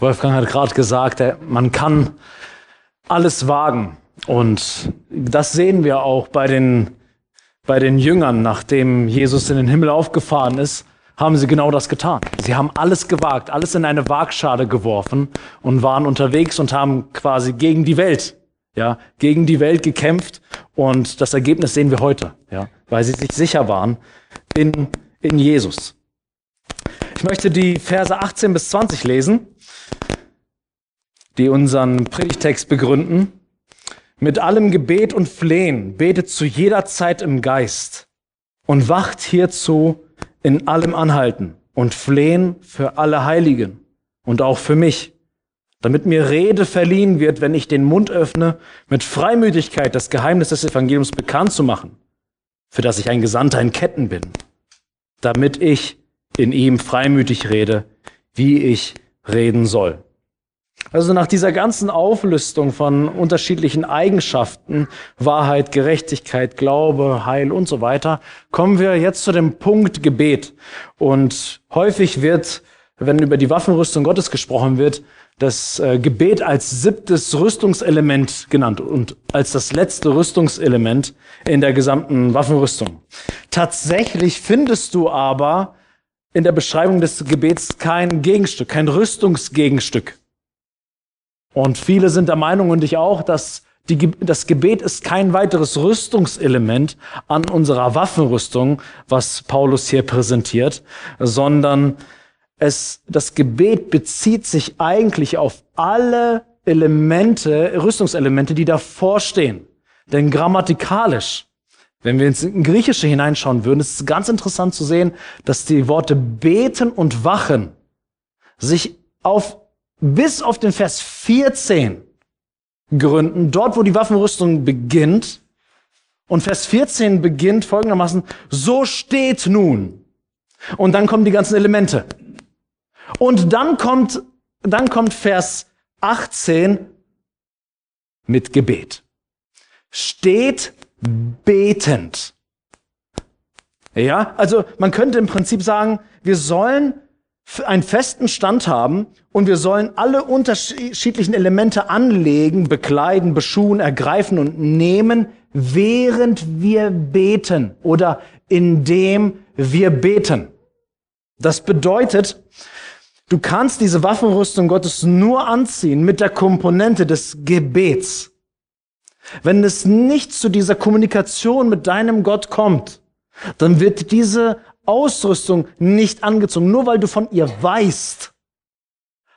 Wolfgang hat gerade gesagt, man kann alles wagen. Und das sehen wir auch bei den, bei den Jüngern, nachdem Jesus in den Himmel aufgefahren ist, haben sie genau das getan. Sie haben alles gewagt, alles in eine Waagschale geworfen und waren unterwegs und haben quasi gegen die Welt, ja, gegen die Welt gekämpft. Und das Ergebnis sehen wir heute, ja, weil sie sich sicher waren in, in Jesus. Ich möchte die Verse 18 bis 20 lesen die unseren Predigtext begründen. Mit allem Gebet und Flehen betet zu jeder Zeit im Geist und wacht hierzu in allem Anhalten und Flehen für alle Heiligen und auch für mich, damit mir Rede verliehen wird, wenn ich den Mund öffne, mit Freimütigkeit das Geheimnis des Evangeliums bekannt zu machen, für das ich ein Gesandter in Ketten bin, damit ich in ihm freimütig rede, wie ich reden soll. Also nach dieser ganzen Auflistung von unterschiedlichen Eigenschaften, Wahrheit, Gerechtigkeit, Glaube, Heil und so weiter, kommen wir jetzt zu dem Punkt Gebet. Und häufig wird, wenn über die Waffenrüstung Gottes gesprochen wird, das äh, Gebet als siebtes Rüstungselement genannt und als das letzte Rüstungselement in der gesamten Waffenrüstung. Tatsächlich findest du aber in der Beschreibung des Gebets kein Gegenstück, kein Rüstungsgegenstück. Und viele sind der Meinung, und ich auch, dass die, das Gebet ist kein weiteres Rüstungselement an unserer Waffenrüstung, was Paulus hier präsentiert, sondern es, das Gebet bezieht sich eigentlich auf alle Elemente, Rüstungselemente, die davor stehen. Denn grammatikalisch, wenn wir ins Griechische hineinschauen würden, ist es ganz interessant zu sehen, dass die Worte beten und wachen sich auf bis auf den Vers 14 gründen, dort wo die Waffenrüstung beginnt. Und Vers 14 beginnt folgendermaßen, so steht nun. Und dann kommen die ganzen Elemente. Und dann kommt, dann kommt Vers 18 mit Gebet. Steht betend. Ja, also man könnte im Prinzip sagen, wir sollen einen festen Stand haben und wir sollen alle unterschiedlichen Elemente anlegen, bekleiden, beschuhen, ergreifen und nehmen, während wir beten oder indem wir beten. Das bedeutet, du kannst diese Waffenrüstung Gottes nur anziehen mit der Komponente des Gebets. Wenn es nicht zu dieser Kommunikation mit deinem Gott kommt, dann wird diese Ausrüstung nicht angezogen. Nur weil du von ihr weißt,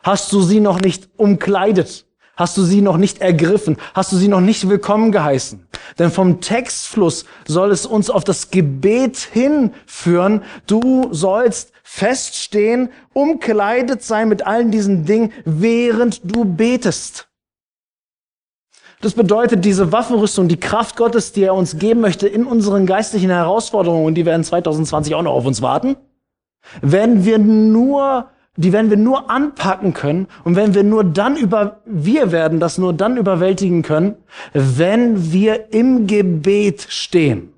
hast du sie noch nicht umkleidet. Hast du sie noch nicht ergriffen? Hast du sie noch nicht willkommen geheißen? Denn vom Textfluss soll es uns auf das Gebet hinführen. Du sollst feststehen, umkleidet sein mit allen diesen Dingen, während du betest. Das bedeutet, diese Waffenrüstung, die Kraft Gottes, die er uns geben möchte in unseren geistlichen Herausforderungen, die werden 2020 auch noch auf uns warten, werden wir nur, die werden wir nur anpacken können und wenn wir nur dann über, wir werden das nur dann überwältigen können, wenn wir im Gebet stehen.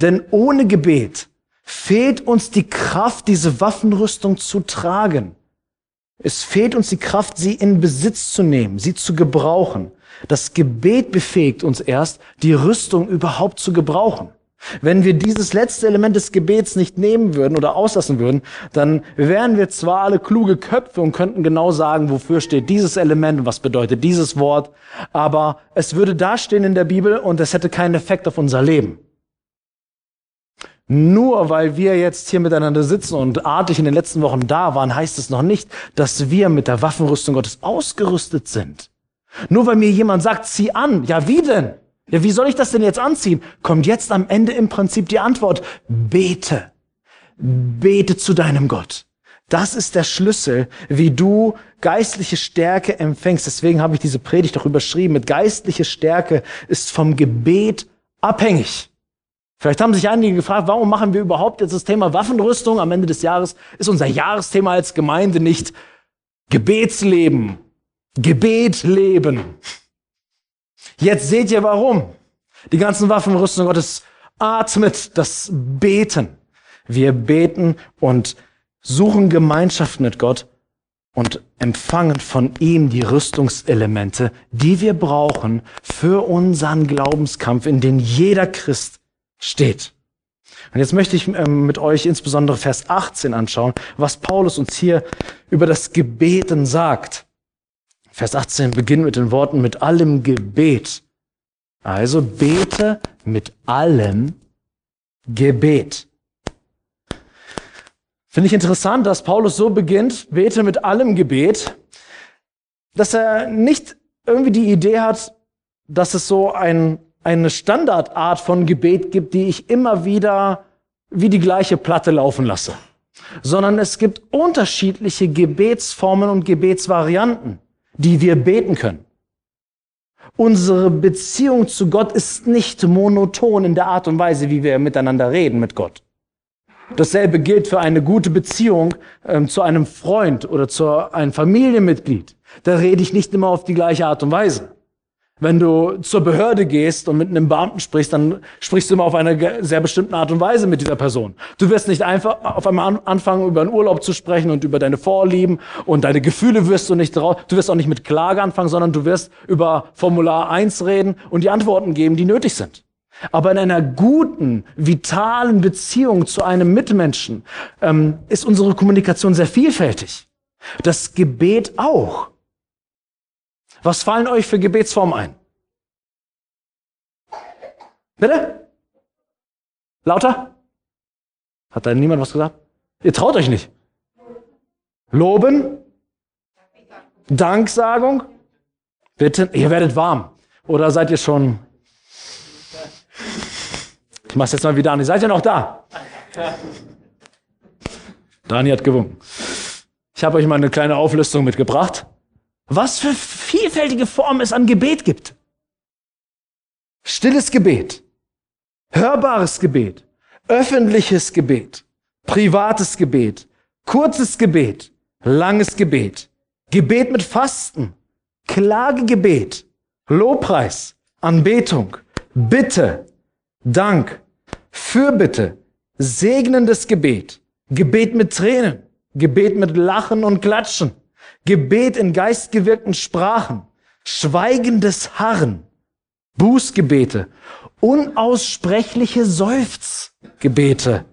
Denn ohne Gebet fehlt uns die Kraft, diese Waffenrüstung zu tragen. Es fehlt uns die Kraft, sie in Besitz zu nehmen, sie zu gebrauchen. Das Gebet befähigt uns erst, die Rüstung überhaupt zu gebrauchen. Wenn wir dieses letzte Element des Gebets nicht nehmen würden oder auslassen würden, dann wären wir zwar alle kluge Köpfe und könnten genau sagen, wofür steht dieses Element und was bedeutet dieses Wort, aber es würde dastehen in der Bibel und es hätte keinen Effekt auf unser Leben. Nur weil wir jetzt hier miteinander sitzen und artig in den letzten Wochen da waren, heißt es noch nicht, dass wir mit der Waffenrüstung Gottes ausgerüstet sind. Nur weil mir jemand sagt, zieh an. Ja, wie denn? Ja, wie soll ich das denn jetzt anziehen? Kommt jetzt am Ende im Prinzip die Antwort. Bete. Bete zu deinem Gott. Das ist der Schlüssel, wie du geistliche Stärke empfängst. Deswegen habe ich diese Predigt auch überschrieben mit geistliche Stärke ist vom Gebet abhängig. Vielleicht haben sich einige gefragt, warum machen wir überhaupt jetzt das Thema Waffenrüstung am Ende des Jahres? Ist unser Jahresthema als Gemeinde nicht Gebetsleben Gebet leben. Jetzt seht ihr warum. Die ganzen Waffenrüstung Gottes atmet das Beten. Wir beten und suchen Gemeinschaft mit Gott und empfangen von ihm die Rüstungselemente, die wir brauchen für unseren Glaubenskampf, in den jeder Christ steht. Und jetzt möchte ich ähm, mit euch insbesondere Vers 18 anschauen, was Paulus uns hier über das Gebeten sagt. Vers 18 beginnt mit den Worten mit allem Gebet. Also bete mit allem Gebet. Finde ich interessant, dass Paulus so beginnt, bete mit allem Gebet, dass er nicht irgendwie die Idee hat, dass es so ein, eine Standardart von Gebet gibt, die ich immer wieder wie die gleiche Platte laufen lasse, sondern es gibt unterschiedliche Gebetsformen und Gebetsvarianten, die wir beten können. Unsere Beziehung zu Gott ist nicht monoton in der Art und Weise, wie wir miteinander reden mit Gott. Dasselbe gilt für eine gute Beziehung ähm, zu einem Freund oder zu einem Familienmitglied. Da rede ich nicht immer auf die gleiche Art und Weise. Wenn du zur Behörde gehst und mit einem Beamten sprichst, dann sprichst du immer auf eine sehr bestimmte Art und Weise mit dieser Person. Du wirst nicht einfach auf einmal anfangen, über einen Urlaub zu sprechen und über deine Vorlieben und deine Gefühle wirst du nicht drauf. Du wirst auch nicht mit Klage anfangen, sondern du wirst über Formular 1 reden und die Antworten geben, die nötig sind. Aber in einer guten, vitalen Beziehung zu einem Mitmenschen ähm, ist unsere Kommunikation sehr vielfältig. Das Gebet auch. Was fallen euch für Gebetsformen ein? Bitte? Lauter? Hat da niemand was gesagt? Ihr traut euch nicht. Loben? Danksagung? Bitte? Ihr werdet warm. Oder seid ihr schon ich mach's jetzt mal wieder an. Ihr seid ja noch da. Dani hat gewunken. Ich habe euch mal eine kleine Auflistung mitgebracht, was für vielfältige Formen es an Gebet gibt. Stilles Gebet, hörbares Gebet, öffentliches Gebet, privates Gebet, kurzes Gebet, langes Gebet, Gebet mit Fasten, Klagegebet, Lobpreis, Anbetung, Bitte, Dank, Fürbitte, segnendes Gebet, Gebet mit Tränen, Gebet mit Lachen und Klatschen, Gebet in geistgewirkten Sprachen, schweigendes Harren, Bußgebete, unaussprechliche Seufzgebete,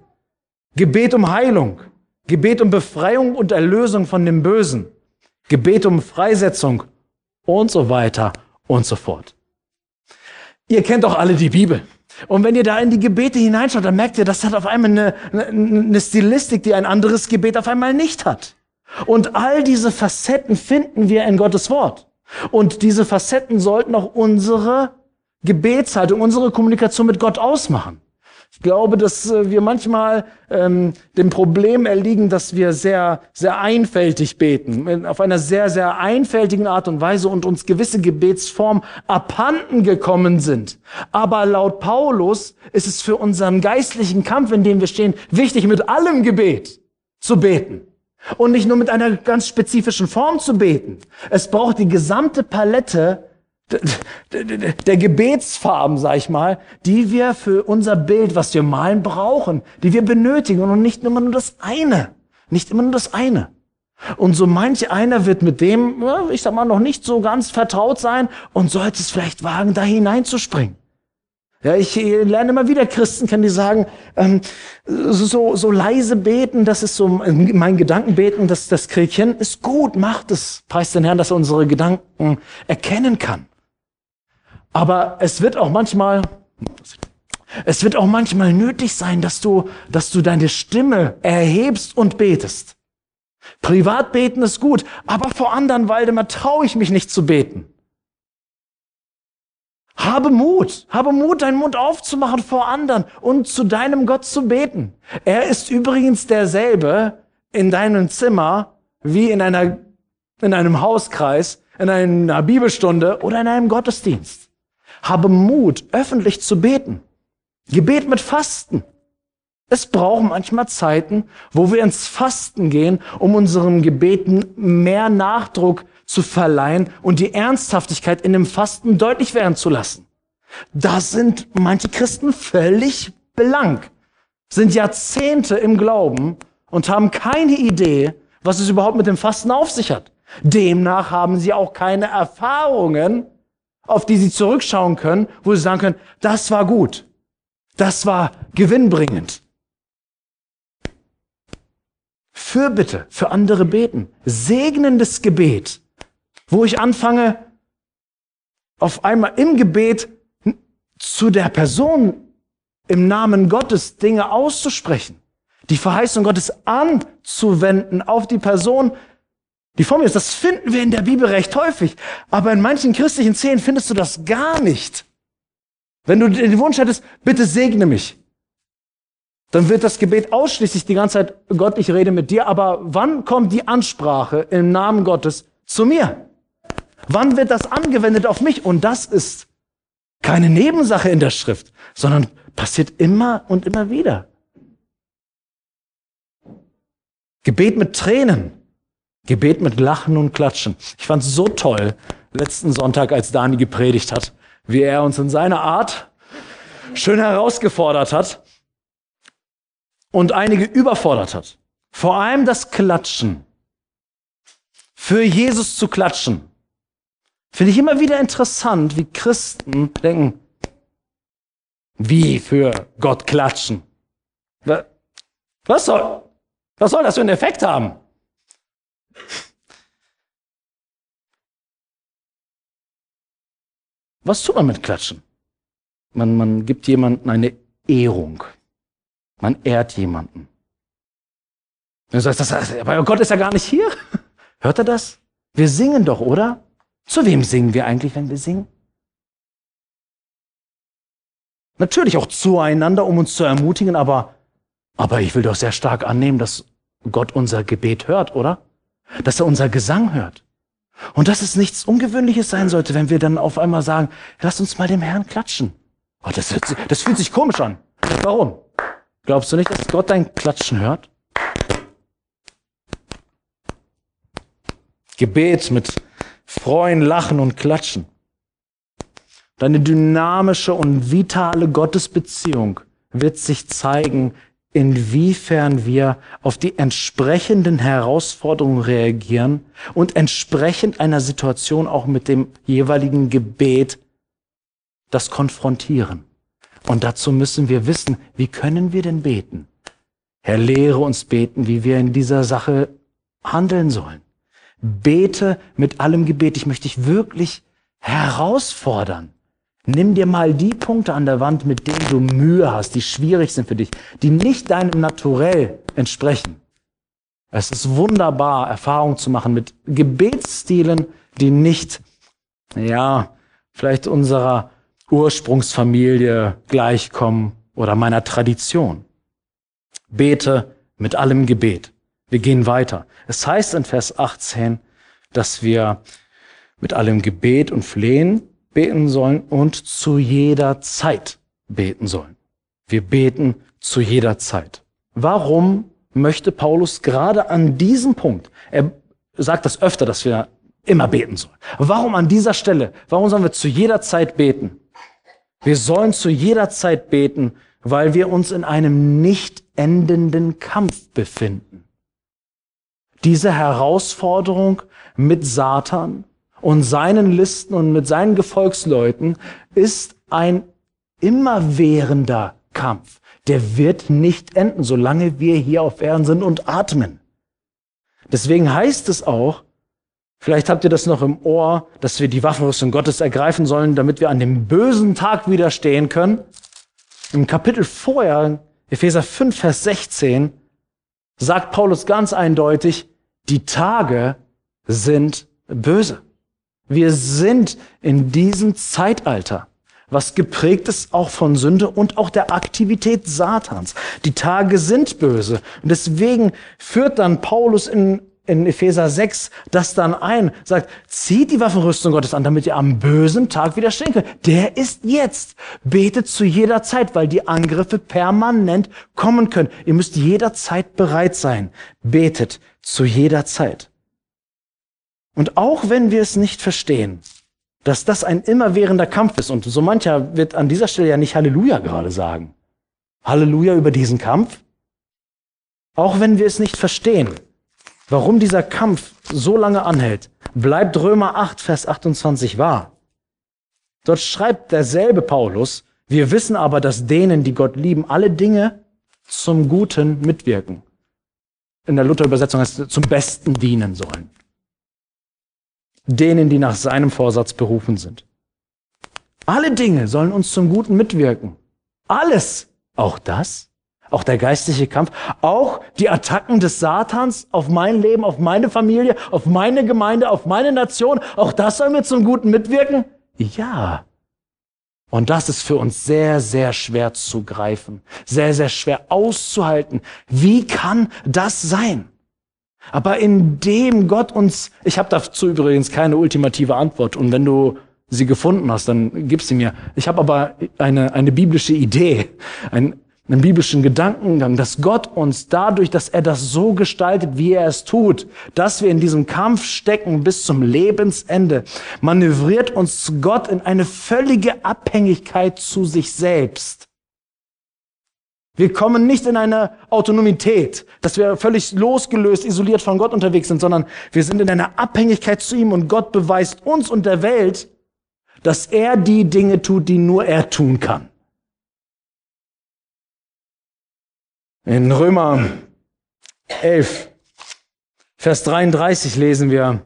Gebet um Heilung, Gebet um Befreiung und Erlösung von dem Bösen, Gebet um Freisetzung und so weiter und so fort. Ihr kennt doch alle die Bibel. Und wenn ihr da in die Gebete hineinschaut, dann merkt ihr, das hat auf einmal eine, eine Stilistik, die ein anderes Gebet auf einmal nicht hat. Und all diese Facetten finden wir in Gottes Wort. Und diese Facetten sollten auch unsere Gebetshaltung, unsere Kommunikation mit Gott ausmachen. Ich glaube, dass äh, wir manchmal ähm, dem Problem erliegen, dass wir sehr, sehr einfältig beten, auf einer sehr, sehr einfältigen Art und Weise und uns gewisse Gebetsformen abhanden gekommen sind. Aber laut Paulus ist es für unseren geistlichen Kampf, in dem wir stehen, wichtig, mit allem Gebet zu beten. Und nicht nur mit einer ganz spezifischen Form zu beten. Es braucht die gesamte Palette der Gebetsfarben, sag ich mal, die wir für unser Bild, was wir malen, brauchen, die wir benötigen und nicht immer nur das eine. Nicht immer nur das eine. Und so manch einer wird mit dem, ich sag mal, noch nicht so ganz vertraut sein und sollte es vielleicht wagen, da hineinzuspringen. Ja, ich lerne immer wieder Christen kennen, die sagen, ähm, so, so leise beten, das ist so mein Gedankenbeten, das, das Kriegchen ist gut, macht es. Preist den Herrn, dass er unsere Gedanken erkennen kann. Aber es wird auch manchmal, es wird auch manchmal nötig sein, dass du, dass du deine Stimme erhebst und betest. Privat beten ist gut, aber vor anderen, Waldemar, traue ich mich nicht zu beten. Habe Mut, habe Mut, deinen Mund aufzumachen vor anderen und zu deinem Gott zu beten. Er ist übrigens derselbe in deinem Zimmer wie in einer, in einem Hauskreis, in einer Bibelstunde oder in einem Gottesdienst. Habe Mut, öffentlich zu beten. Gebet mit Fasten. Es braucht manchmal Zeiten, wo wir ins Fasten gehen, um unseren Gebeten mehr Nachdruck zu verleihen und die Ernsthaftigkeit in dem Fasten deutlich werden zu lassen. Da sind manche Christen völlig blank, sind Jahrzehnte im Glauben und haben keine Idee, was es überhaupt mit dem Fasten auf sich hat. Demnach haben sie auch keine Erfahrungen, auf die sie zurückschauen können, wo sie sagen können, das war gut, das war gewinnbringend. Fürbitte, für andere beten, segnendes Gebet, wo ich anfange, auf einmal im Gebet zu der Person im Namen Gottes Dinge auszusprechen, die Verheißung Gottes anzuwenden auf die Person, die vor mir ist. Das finden wir in der Bibel recht häufig, aber in manchen christlichen Szenen findest du das gar nicht. Wenn du den Wunsch hättest, bitte segne mich, dann wird das Gebet ausschließlich die ganze Zeit, Gott, ich rede mit dir, aber wann kommt die Ansprache im Namen Gottes zu mir? Wann wird das angewendet auf mich? Und das ist keine Nebensache in der Schrift, sondern passiert immer und immer wieder. Gebet mit Tränen, Gebet mit Lachen und Klatschen. Ich fand es so toll, letzten Sonntag, als Dani gepredigt hat, wie er uns in seiner Art schön herausgefordert hat und einige überfordert hat. Vor allem das Klatschen. Für Jesus zu klatschen. Finde ich immer wieder interessant, wie Christen denken, wie für Gott klatschen. Was soll, was soll das für einen Effekt haben? Was tut man mit Klatschen? Man, man gibt jemandem eine Ehrung. Man ehrt jemanden. Du sagst, das, aber Gott ist ja gar nicht hier. Hört er das? Wir singen doch, oder? Zu wem singen wir eigentlich, wenn wir singen? Natürlich auch zueinander, um uns zu ermutigen, aber, aber ich will doch sehr stark annehmen, dass Gott unser Gebet hört, oder? Dass er unser Gesang hört. Und dass es nichts Ungewöhnliches sein sollte, wenn wir dann auf einmal sagen, lass uns mal dem Herrn klatschen. Oh, das, das fühlt sich komisch an. Warum? Glaubst du nicht, dass Gott dein Klatschen hört? Gebet mit Freuen, Lachen und Klatschen. Deine dynamische und vitale Gottesbeziehung wird sich zeigen, inwiefern wir auf die entsprechenden Herausforderungen reagieren und entsprechend einer Situation auch mit dem jeweiligen Gebet das konfrontieren. Und dazu müssen wir wissen, wie können wir denn beten? Herr, lehre uns beten, wie wir in dieser Sache handeln sollen. Bete mit allem Gebet. Ich möchte dich wirklich herausfordern. Nimm dir mal die Punkte an der Wand, mit denen du Mühe hast, die schwierig sind für dich, die nicht deinem Naturell entsprechen. Es ist wunderbar, Erfahrung zu machen mit Gebetsstilen, die nicht, ja, vielleicht unserer Ursprungsfamilie gleichkommen oder meiner Tradition. Bete mit allem Gebet. Wir gehen weiter. Es heißt in Vers 18, dass wir mit allem Gebet und Flehen beten sollen und zu jeder Zeit beten sollen. Wir beten zu jeder Zeit. Warum möchte Paulus gerade an diesem Punkt, er sagt das öfter, dass wir immer beten sollen. Warum an dieser Stelle? Warum sollen wir zu jeder Zeit beten? Wir sollen zu jeder Zeit beten, weil wir uns in einem nicht endenden Kampf befinden. Diese Herausforderung mit Satan und seinen Listen und mit seinen Gefolgsleuten ist ein immerwährender Kampf. Der wird nicht enden, solange wir hier auf Erden sind und atmen. Deswegen heißt es auch, vielleicht habt ihr das noch im Ohr, dass wir die Waffenrüstung Gottes ergreifen sollen, damit wir an dem bösen Tag widerstehen können. Im Kapitel vorher, Epheser 5, Vers 16, sagt Paulus ganz eindeutig, die Tage sind böse. Wir sind in diesem Zeitalter, was geprägt ist auch von Sünde und auch der Aktivität Satans. Die Tage sind böse. Und deswegen führt dann Paulus in, in Epheser 6 das dann ein, sagt, zieht die Waffenrüstung Gottes an, damit ihr am bösen Tag widerstehen könnt. Der ist jetzt. Betet zu jeder Zeit, weil die Angriffe permanent kommen können. Ihr müsst jederzeit bereit sein. Betet zu jeder Zeit. Und auch wenn wir es nicht verstehen, dass das ein immerwährender Kampf ist, und so mancher wird an dieser Stelle ja nicht Halleluja gerade sagen. Halleluja über diesen Kampf. Auch wenn wir es nicht verstehen, warum dieser Kampf so lange anhält, bleibt Römer 8, Vers 28 wahr. Dort schreibt derselbe Paulus, wir wissen aber, dass denen, die Gott lieben, alle Dinge zum Guten mitwirken. In der Luther-Übersetzung heißt es, zum Besten dienen sollen. Denen, die nach seinem Vorsatz berufen sind. Alle Dinge sollen uns zum Guten mitwirken. Alles. Auch das. Auch der geistliche Kampf. Auch die Attacken des Satans auf mein Leben, auf meine Familie, auf meine Gemeinde, auf meine Nation. Auch das soll mir zum Guten mitwirken. Ja. Und das ist für uns sehr, sehr schwer zu greifen, sehr, sehr schwer auszuhalten. Wie kann das sein? Aber indem Gott uns, ich habe dazu übrigens keine ultimative Antwort. Und wenn du sie gefunden hast, dann gib sie mir. Ich habe aber eine, eine biblische Idee, ein, einen biblischen Gedankengang, dass Gott uns dadurch, dass er das so gestaltet, wie er es tut, dass wir in diesem Kampf stecken bis zum Lebensende, manövriert uns Gott in eine völlige Abhängigkeit zu sich selbst. Wir kommen nicht in eine Autonomität, dass wir völlig losgelöst, isoliert von Gott unterwegs sind, sondern wir sind in einer Abhängigkeit zu ihm und Gott beweist uns und der Welt, dass er die Dinge tut, die nur er tun kann. In Römer 11, Vers 33 lesen wir,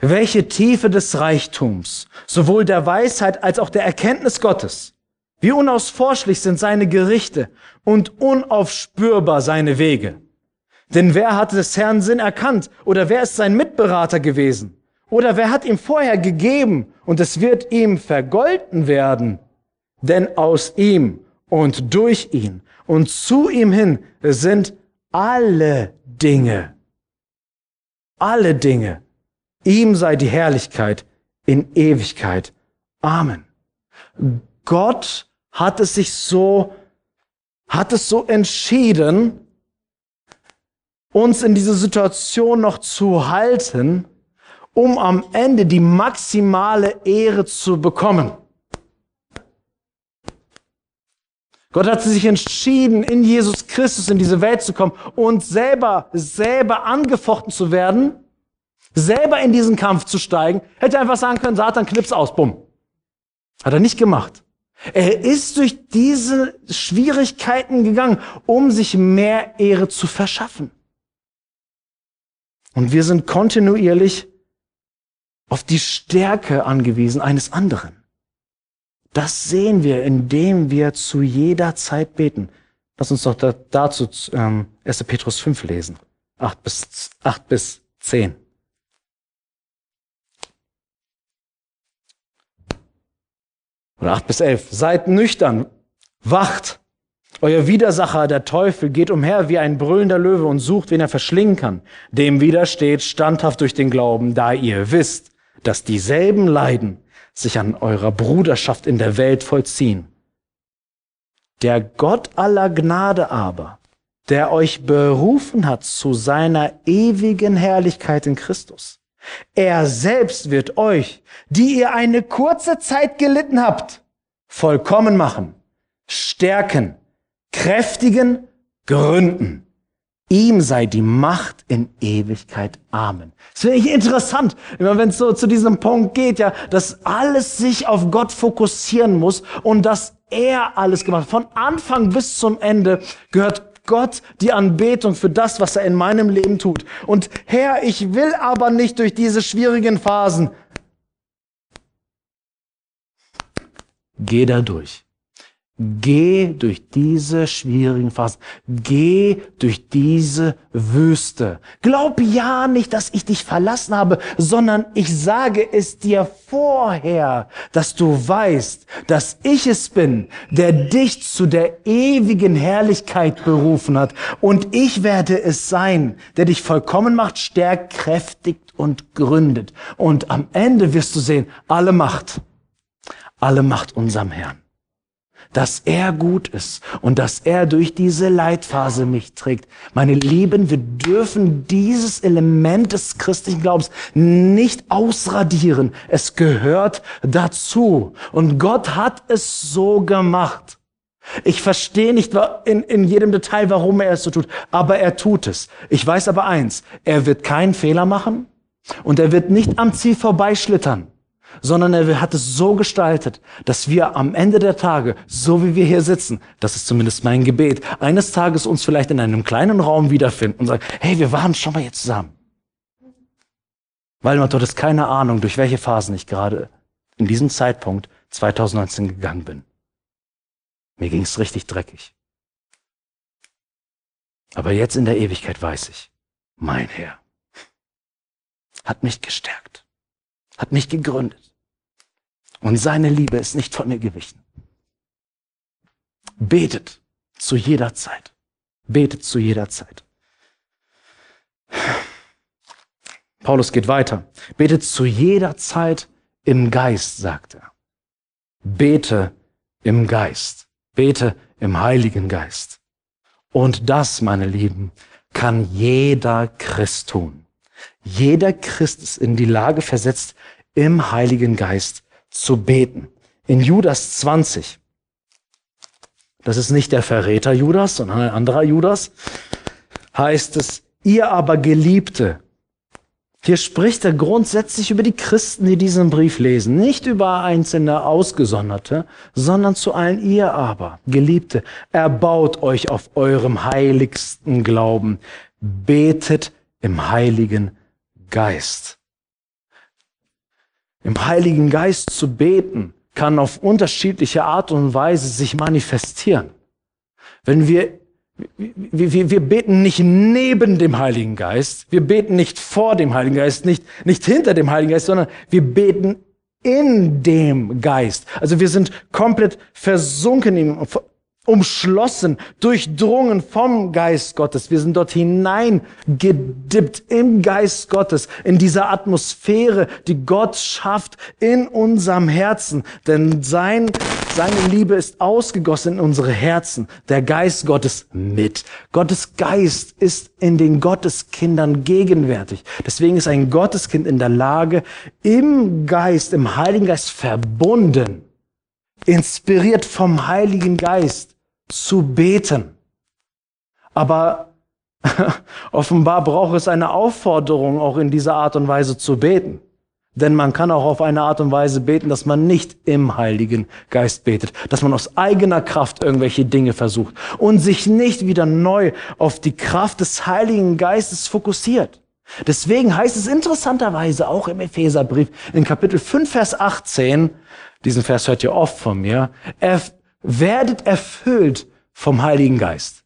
welche Tiefe des Reichtums, sowohl der Weisheit als auch der Erkenntnis Gottes. Wie unausforschlich sind seine Gerichte und unaufspürbar seine Wege. Denn wer hat des Herrn Sinn erkannt oder wer ist sein Mitberater gewesen? Oder wer hat ihm vorher gegeben und es wird ihm vergolten werden? Denn aus ihm und durch ihn und zu ihm hin sind alle Dinge. Alle Dinge. Ihm sei die Herrlichkeit in Ewigkeit. Amen. Gott hat es sich so, hat es so entschieden, uns in diese Situation noch zu halten, um am Ende die maximale Ehre zu bekommen. Gott hat sich entschieden, in Jesus Christus in diese Welt zu kommen und selber, selber angefochten zu werden, selber in diesen Kampf zu steigen. Hätte einfach sagen können, Satan knips aus, bumm. Hat er nicht gemacht. Er ist durch diese Schwierigkeiten gegangen, um sich mehr Ehre zu verschaffen. Und wir sind kontinuierlich auf die Stärke angewiesen eines anderen. Das sehen wir, indem wir zu jeder Zeit beten. Lass uns doch dazu ähm, 1. Petrus 5 lesen. 8 bis, 8 bis 10. Oder 8 bis 11. Seid nüchtern, wacht. Euer Widersacher, der Teufel, geht umher wie ein brüllender Löwe und sucht, wen er verschlingen kann. Dem widersteht standhaft durch den Glauben, da ihr wisst, dass dieselben Leiden sich an eurer Bruderschaft in der Welt vollziehen. Der Gott aller Gnade aber, der euch berufen hat zu seiner ewigen Herrlichkeit in Christus. Er selbst wird euch, die ihr eine kurze Zeit gelitten habt, vollkommen machen, stärken, kräftigen, gründen Ihm sei die Macht in Ewigkeit. Amen. Das finde ich interessant, immer wenn es so zu diesem Punkt geht, ja, dass alles sich auf Gott fokussieren muss und dass er alles gemacht hat. Von Anfang bis zum Ende gehört Gott die Anbetung für das, was er in meinem Leben tut. Und Herr, ich will aber nicht durch diese schwierigen Phasen. Geh da durch. Geh durch diese schwierigen Phasen. Geh durch diese Wüste. Glaub ja nicht, dass ich dich verlassen habe, sondern ich sage es dir vorher, dass du weißt, dass ich es bin, der dich zu der ewigen Herrlichkeit berufen hat. Und ich werde es sein, der dich vollkommen macht, stärkt, kräftigt und gründet. Und am Ende wirst du sehen, alle Macht, alle Macht unserem Herrn dass er gut ist und dass er durch diese Leitphase mich trägt. Meine Lieben, wir dürfen dieses Element des christlichen Glaubens nicht ausradieren. Es gehört dazu. Und Gott hat es so gemacht. Ich verstehe nicht in, in jedem Detail, warum er es so tut, aber er tut es. Ich weiß aber eins, er wird keinen Fehler machen und er wird nicht am Ziel vorbeischlittern, sondern er hat es so gestaltet, dass wir am Ende der Tage, so wie wir hier sitzen, das ist zumindest mein Gebet, eines Tages uns vielleicht in einem kleinen Raum wiederfinden und sagen, hey, wir waren schon mal jetzt zusammen. Weil man dort ist keine Ahnung, durch welche Phasen ich gerade in diesem Zeitpunkt 2019 gegangen bin. Mir ging es richtig dreckig. Aber jetzt in der Ewigkeit weiß ich, mein Herr hat mich gestärkt, hat mich gegründet. Und seine Liebe ist nicht von mir gewichen. Betet zu jeder Zeit. Betet zu jeder Zeit. Paulus geht weiter. Betet zu jeder Zeit im Geist, sagt er. Bete im Geist. Bete im Heiligen Geist. Und das, meine Lieben, kann jeder Christ tun. Jeder Christ ist in die Lage versetzt, im Heiligen Geist zu beten. In Judas 20, das ist nicht der Verräter Judas, sondern ein anderer Judas, heißt es, ihr aber Geliebte, hier spricht er grundsätzlich über die Christen, die diesen Brief lesen, nicht über einzelne Ausgesonderte, sondern zu allen ihr aber, Geliebte, erbaut euch auf eurem heiligsten Glauben, betet im Heiligen Geist. Im Heiligen Geist zu beten kann auf unterschiedliche Art und Weise sich manifestieren. Wenn wir wir, wir, wir beten nicht neben dem Heiligen Geist, wir beten nicht vor dem Heiligen Geist, nicht, nicht hinter dem Heiligen Geist, sondern wir beten in dem Geist. Also wir sind komplett versunken in umschlossen, durchdrungen vom Geist Gottes. Wir sind dort hineingedippt im Geist Gottes, in dieser Atmosphäre, die Gott schafft in unserem Herzen. Denn sein, seine Liebe ist ausgegossen in unsere Herzen. Der Geist Gottes mit. Gottes Geist ist in den Gotteskindern gegenwärtig. Deswegen ist ein Gotteskind in der Lage, im Geist, im Heiligen Geist verbunden, inspiriert vom Heiligen Geist, zu beten. Aber offenbar braucht es eine Aufforderung, auch in dieser Art und Weise zu beten. Denn man kann auch auf eine Art und Weise beten, dass man nicht im Heiligen Geist betet, dass man aus eigener Kraft irgendwelche Dinge versucht und sich nicht wieder neu auf die Kraft des Heiligen Geistes fokussiert. Deswegen heißt es interessanterweise auch im Epheserbrief in Kapitel 5, Vers 18, diesen Vers hört ihr oft von mir, werdet erfüllt vom Heiligen Geist.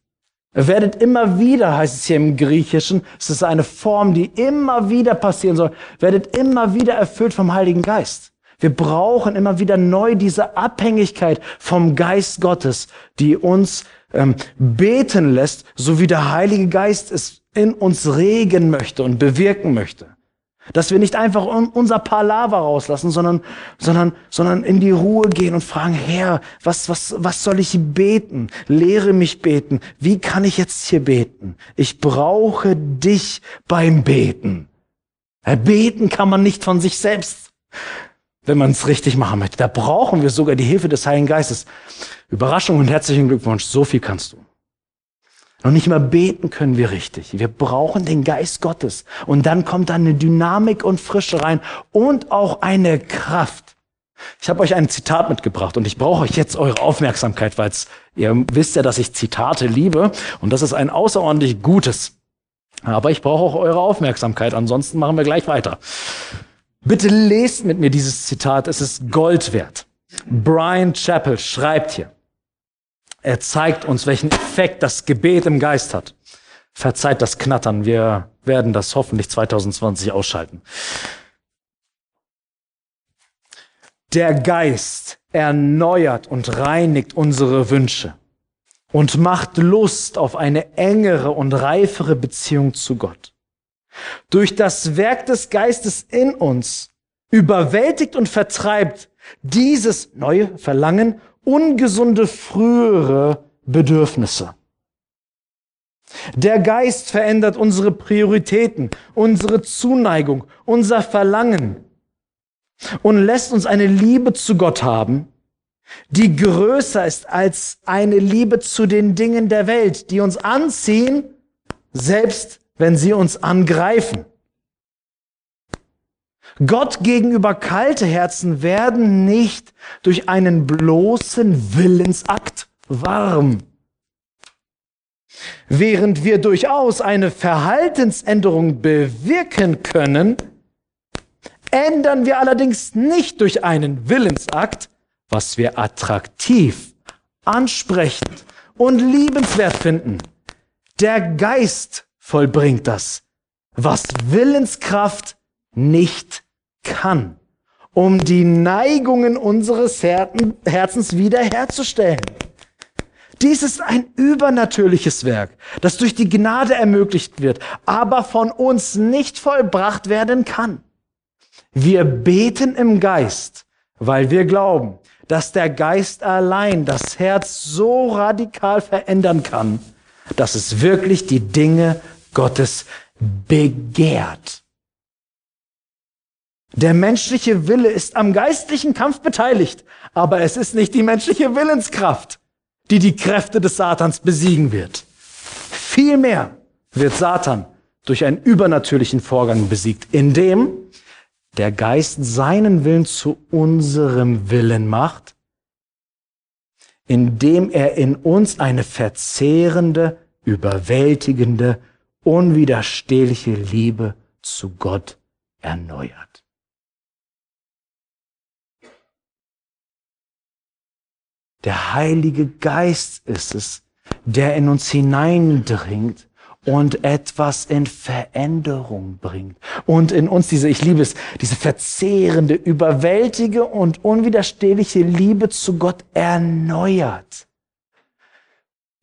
Werdet immer wieder, heißt es hier im Griechischen, es ist eine Form, die immer wieder passieren soll, werdet immer wieder erfüllt vom Heiligen Geist. Wir brauchen immer wieder neu diese Abhängigkeit vom Geist Gottes, die uns ähm, beten lässt, so wie der Heilige Geist es in uns regen möchte und bewirken möchte. Dass wir nicht einfach unser Palaver rauslassen, sondern, sondern, sondern in die Ruhe gehen und fragen, Herr, was, was, was soll ich beten? Lehre mich beten. Wie kann ich jetzt hier beten? Ich brauche dich beim Beten. Beten kann man nicht von sich selbst, wenn man es richtig machen möchte. Da brauchen wir sogar die Hilfe des Heiligen Geistes. Überraschung und herzlichen Glückwunsch. So viel kannst du. Noch nicht mal beten können wir richtig. Wir brauchen den Geist Gottes. Und dann kommt da eine Dynamik und Frische rein und auch eine Kraft. Ich habe euch ein Zitat mitgebracht und ich brauche euch jetzt eure Aufmerksamkeit, weil ihr wisst ja, dass ich Zitate liebe und das ist ein außerordentlich gutes. Aber ich brauche auch eure Aufmerksamkeit, ansonsten machen wir gleich weiter. Bitte lest mit mir dieses Zitat, es ist Gold wert. Brian Chappell schreibt hier, er zeigt uns, welchen Effekt das Gebet im Geist hat. Verzeiht das Knattern. Wir werden das hoffentlich 2020 ausschalten. Der Geist erneuert und reinigt unsere Wünsche und macht Lust auf eine engere und reifere Beziehung zu Gott. Durch das Werk des Geistes in uns überwältigt und vertreibt dieses neue Verlangen ungesunde frühere Bedürfnisse. Der Geist verändert unsere Prioritäten, unsere Zuneigung, unser Verlangen und lässt uns eine Liebe zu Gott haben, die größer ist als eine Liebe zu den Dingen der Welt, die uns anziehen, selbst wenn sie uns angreifen. Gott gegenüber kalte Herzen werden nicht durch einen bloßen Willensakt warm. Während wir durchaus eine Verhaltensänderung bewirken können, ändern wir allerdings nicht durch einen Willensakt, was wir attraktiv, ansprechend und liebenswert finden. Der Geist vollbringt das, was Willenskraft nicht kann, um die Neigungen unseres Herzens wiederherzustellen. Dies ist ein übernatürliches Werk, das durch die Gnade ermöglicht wird, aber von uns nicht vollbracht werden kann. Wir beten im Geist, weil wir glauben, dass der Geist allein das Herz so radikal verändern kann, dass es wirklich die Dinge Gottes begehrt. Der menschliche Wille ist am geistlichen Kampf beteiligt, aber es ist nicht die menschliche Willenskraft, die die Kräfte des Satans besiegen wird. Vielmehr wird Satan durch einen übernatürlichen Vorgang besiegt, indem der Geist seinen Willen zu unserem Willen macht, indem er in uns eine verzehrende, überwältigende, unwiderstehliche Liebe zu Gott erneuert. Der Heilige Geist ist es, der in uns hineindringt und etwas in Veränderung bringt. Und in uns diese, ich liebe es, diese verzehrende, überwältige und unwiderstehliche Liebe zu Gott erneuert.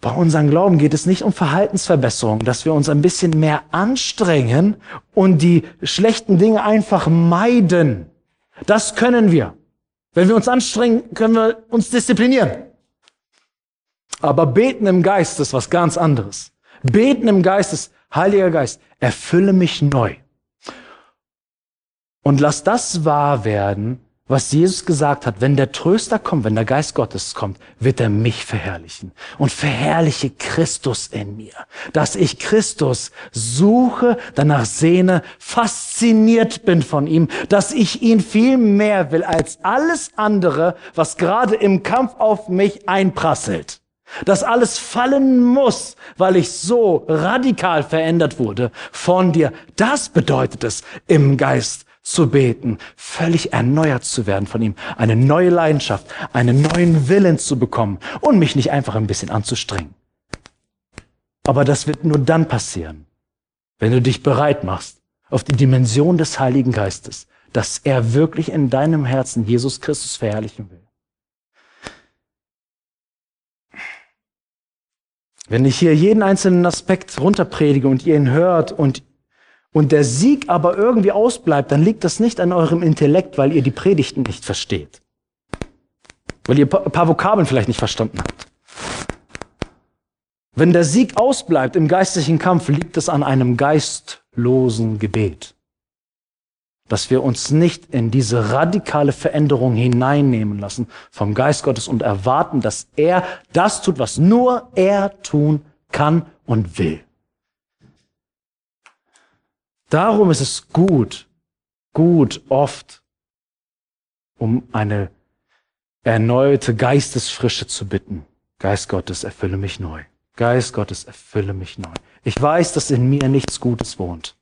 Bei unserem Glauben geht es nicht um Verhaltensverbesserung, dass wir uns ein bisschen mehr anstrengen und die schlechten Dinge einfach meiden. Das können wir. Wenn wir uns anstrengen, können wir uns disziplinieren. Aber beten im Geist ist was ganz anderes. Beten im Geist ist, Heiliger Geist, erfülle mich neu. Und lass das wahr werden, was Jesus gesagt hat. Wenn der Tröster kommt, wenn der Geist Gottes kommt, wird er mich verherrlichen. Und verherrliche Christus in mir. Dass ich Christus suche, danach sehne, fasziniert bin von ihm, dass ich ihn viel mehr will als alles andere, was gerade im Kampf auf mich einprasselt. Das alles fallen muss, weil ich so radikal verändert wurde von dir. Das bedeutet es, im Geist zu beten, völlig erneuert zu werden von ihm, eine neue Leidenschaft, einen neuen Willen zu bekommen und mich nicht einfach ein bisschen anzustrengen. Aber das wird nur dann passieren, wenn du dich bereit machst auf die Dimension des Heiligen Geistes, dass er wirklich in deinem Herzen Jesus Christus verherrlichen will. Wenn ich hier jeden einzelnen Aspekt runterpredige und ihr ihn hört und, und der Sieg aber irgendwie ausbleibt, dann liegt das nicht an eurem Intellekt, weil ihr die Predigten nicht versteht. Weil ihr ein paar Vokabeln vielleicht nicht verstanden habt. Wenn der Sieg ausbleibt im geistlichen Kampf, liegt es an einem geistlosen Gebet dass wir uns nicht in diese radikale Veränderung hineinnehmen lassen vom Geist Gottes und erwarten, dass er das tut, was nur er tun kann und will. Darum ist es gut, gut oft, um eine erneute Geistesfrische zu bitten. Geist Gottes, erfülle mich neu. Geist Gottes, erfülle mich neu. Ich weiß, dass in mir nichts Gutes wohnt.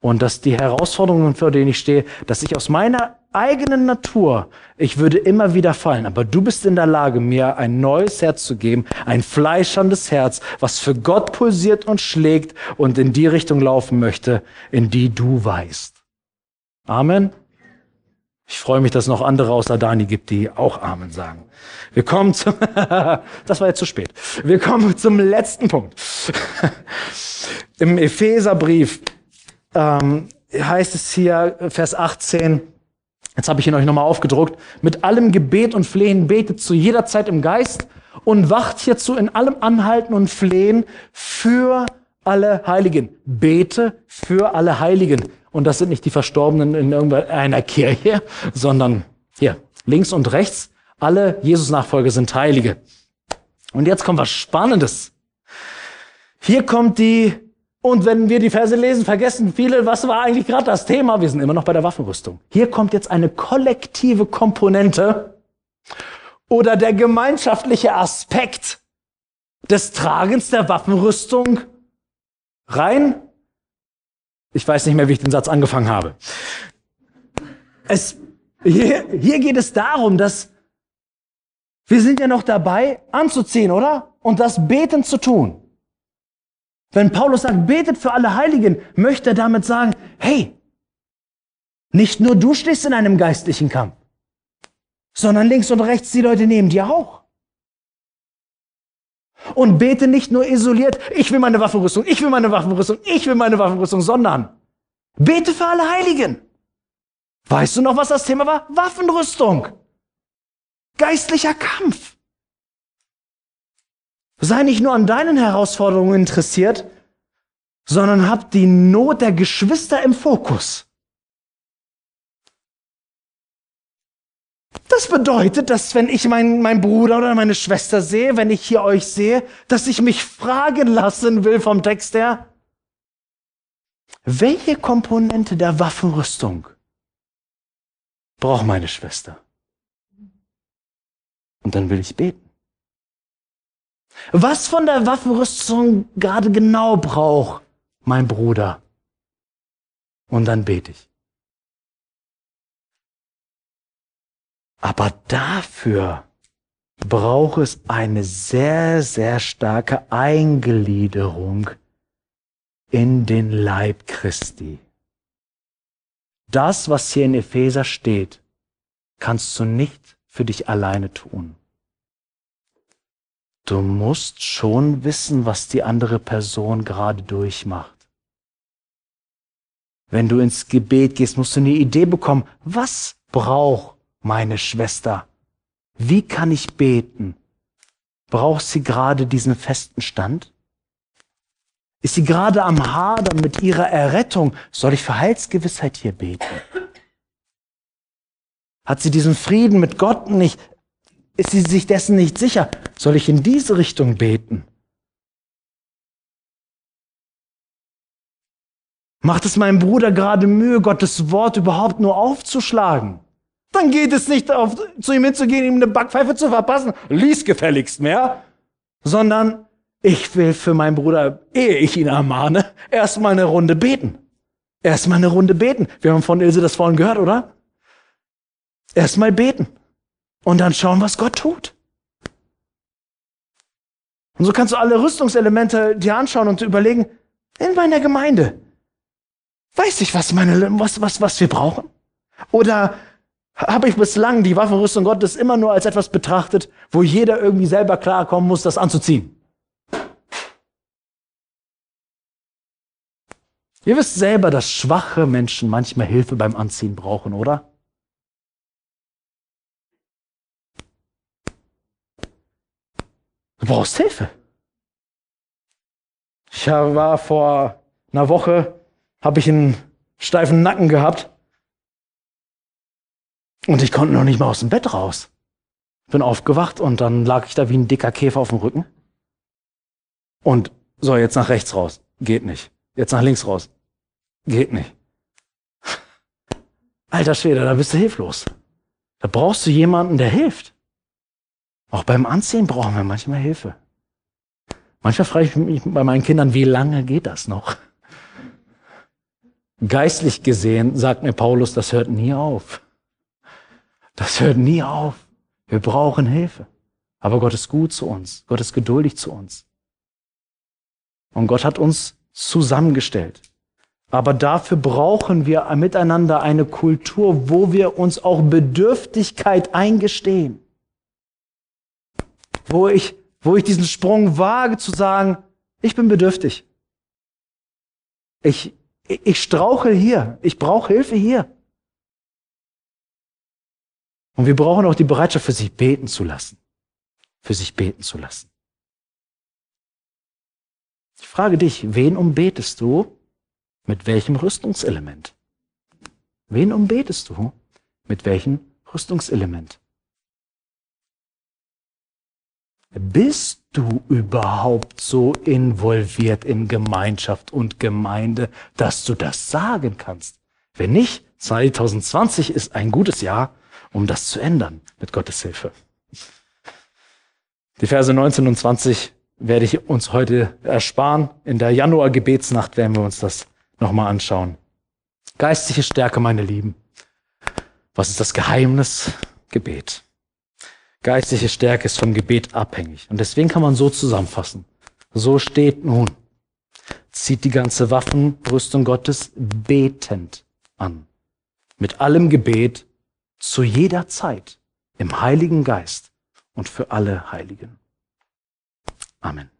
Und dass die Herausforderungen, vor denen ich stehe, dass ich aus meiner eigenen Natur, ich würde immer wieder fallen, aber du bist in der Lage, mir ein neues Herz zu geben, ein fleischerndes Herz, was für Gott pulsiert und schlägt und in die Richtung laufen möchte, in die du weißt. Amen. Ich freue mich, dass es noch andere außer Dani gibt, die auch Amen sagen. Wir kommen zum, das war jetzt zu spät. Wir kommen zum letzten Punkt. Im Epheserbrief ähm, heißt es hier, Vers 18, jetzt habe ich ihn euch nochmal aufgedruckt, mit allem Gebet und Flehen betet zu jeder Zeit im Geist und wacht hierzu in allem Anhalten und Flehen für alle Heiligen. Bete für alle Heiligen. Und das sind nicht die Verstorbenen in irgendeiner Kirche, sondern hier, links und rechts, Alle Jesus-Nachfolger sind Heilige. Und jetzt kommt was Spannendes. Hier kommt die, und wenn wir die Verse lesen, vergessen viele, was war eigentlich gerade das Thema? Wir sind immer noch bei der Waffenrüstung. Hier kommt jetzt eine kollektive Komponente oder der gemeinschaftliche Aspekt des Tragens der Waffenrüstung rein. Ich weiß nicht mehr, wie ich den Satz angefangen habe. Es, hier, hier geht es darum, dass wir sind ja noch dabei anzuziehen, oder? Und das Beten zu tun. Wenn Paulus sagt, betet für alle Heiligen, möchte er damit sagen, hey, nicht nur du stehst in einem geistlichen Kampf, sondern links und rechts die Leute neben dir auch. Und bete nicht nur isoliert, ich will meine Waffenrüstung, ich will meine Waffenrüstung, ich will meine Waffenrüstung, sondern bete für alle Heiligen. Weißt du noch, was das Thema war? Waffenrüstung. Geistlicher Kampf. Sei nicht nur an deinen Herausforderungen interessiert, sondern hab die Not der Geschwister im Fokus. Das bedeutet, dass wenn ich meinen mein Bruder oder meine Schwester sehe, wenn ich hier euch sehe, dass ich mich fragen lassen will vom Text her, welche Komponente der Waffenrüstung braucht meine Schwester? Und dann will ich beten. Was von der Waffenrüstung gerade genau braucht mein Bruder? Und dann bete ich. Aber dafür braucht es eine sehr, sehr starke Eingliederung in den Leib Christi. Das, was hier in Epheser steht, kannst du nicht für dich alleine tun. Du musst schon wissen, was die andere Person gerade durchmacht. Wenn du ins Gebet gehst, musst du eine Idee bekommen, was braucht meine Schwester? Wie kann ich beten? Braucht sie gerade diesen festen Stand? Ist sie gerade am Hadern mit ihrer Errettung? Soll ich für Heilsgewissheit hier beten? Hat sie diesen Frieden mit Gott nicht? Ist sie sich dessen nicht sicher? Soll ich in diese Richtung beten? Macht es meinem Bruder gerade Mühe, Gottes Wort überhaupt nur aufzuschlagen? Dann geht es nicht auf, zu ihm hinzugehen, ihm eine Backpfeife zu verpassen. Lies gefälligst mehr. Sondern ich will für meinen Bruder, ehe ich ihn ermahne, erstmal eine Runde beten. Erstmal eine Runde beten. Wir haben von Ilse das vorhin gehört, oder? Erstmal beten. Und dann schauen, was Gott tut. Und so kannst du alle Rüstungselemente dir anschauen und überlegen, in meiner Gemeinde, weiß ich, was, meine, was, was, was wir brauchen? Oder habe ich bislang die Waffenrüstung Gottes immer nur als etwas betrachtet, wo jeder irgendwie selber klarkommen muss, das anzuziehen? Ihr wisst selber, dass schwache Menschen manchmal Hilfe beim Anziehen brauchen, oder? Brauchst Hilfe. Ich war vor einer Woche, habe ich einen steifen Nacken gehabt und ich konnte noch nicht mal aus dem Bett raus. Bin aufgewacht und dann lag ich da wie ein dicker Käfer auf dem Rücken. Und so, jetzt nach rechts raus. Geht nicht. Jetzt nach links raus. Geht nicht. Alter Schwede, da bist du hilflos. Da brauchst du jemanden, der hilft. Auch beim Anziehen brauchen wir manchmal Hilfe. Manchmal frage ich mich bei meinen Kindern, wie lange geht das noch? Geistlich gesehen sagt mir Paulus, das hört nie auf. Das hört nie auf. Wir brauchen Hilfe. Aber Gott ist gut zu uns. Gott ist geduldig zu uns. Und Gott hat uns zusammengestellt. Aber dafür brauchen wir miteinander eine Kultur, wo wir uns auch Bedürftigkeit eingestehen. Wo ich, wo ich diesen Sprung wage zu sagen, ich bin bedürftig. Ich, ich strauche hier. Ich brauche Hilfe hier. Und wir brauchen auch die Bereitschaft, für sich beten zu lassen. Für sich beten zu lassen. Ich frage dich, wen umbetest du? Mit welchem Rüstungselement? Wen umbetest du? Mit welchem Rüstungselement? Bist du überhaupt so involviert in Gemeinschaft und Gemeinde, dass du das sagen kannst? Wenn nicht, 2020 ist ein gutes Jahr, um das zu ändern mit Gottes Hilfe. Die Verse 19 und 20 werde ich uns heute ersparen. In der Januar-Gebetsnacht werden wir uns das nochmal anschauen. Geistliche Stärke, meine Lieben. Was ist das Geheimnis? Gebet. Geistliche Stärke ist vom Gebet abhängig. Und deswegen kann man so zusammenfassen. So steht nun, zieht die ganze Waffenrüstung Gottes betend an. Mit allem Gebet zu jeder Zeit im Heiligen Geist und für alle Heiligen. Amen.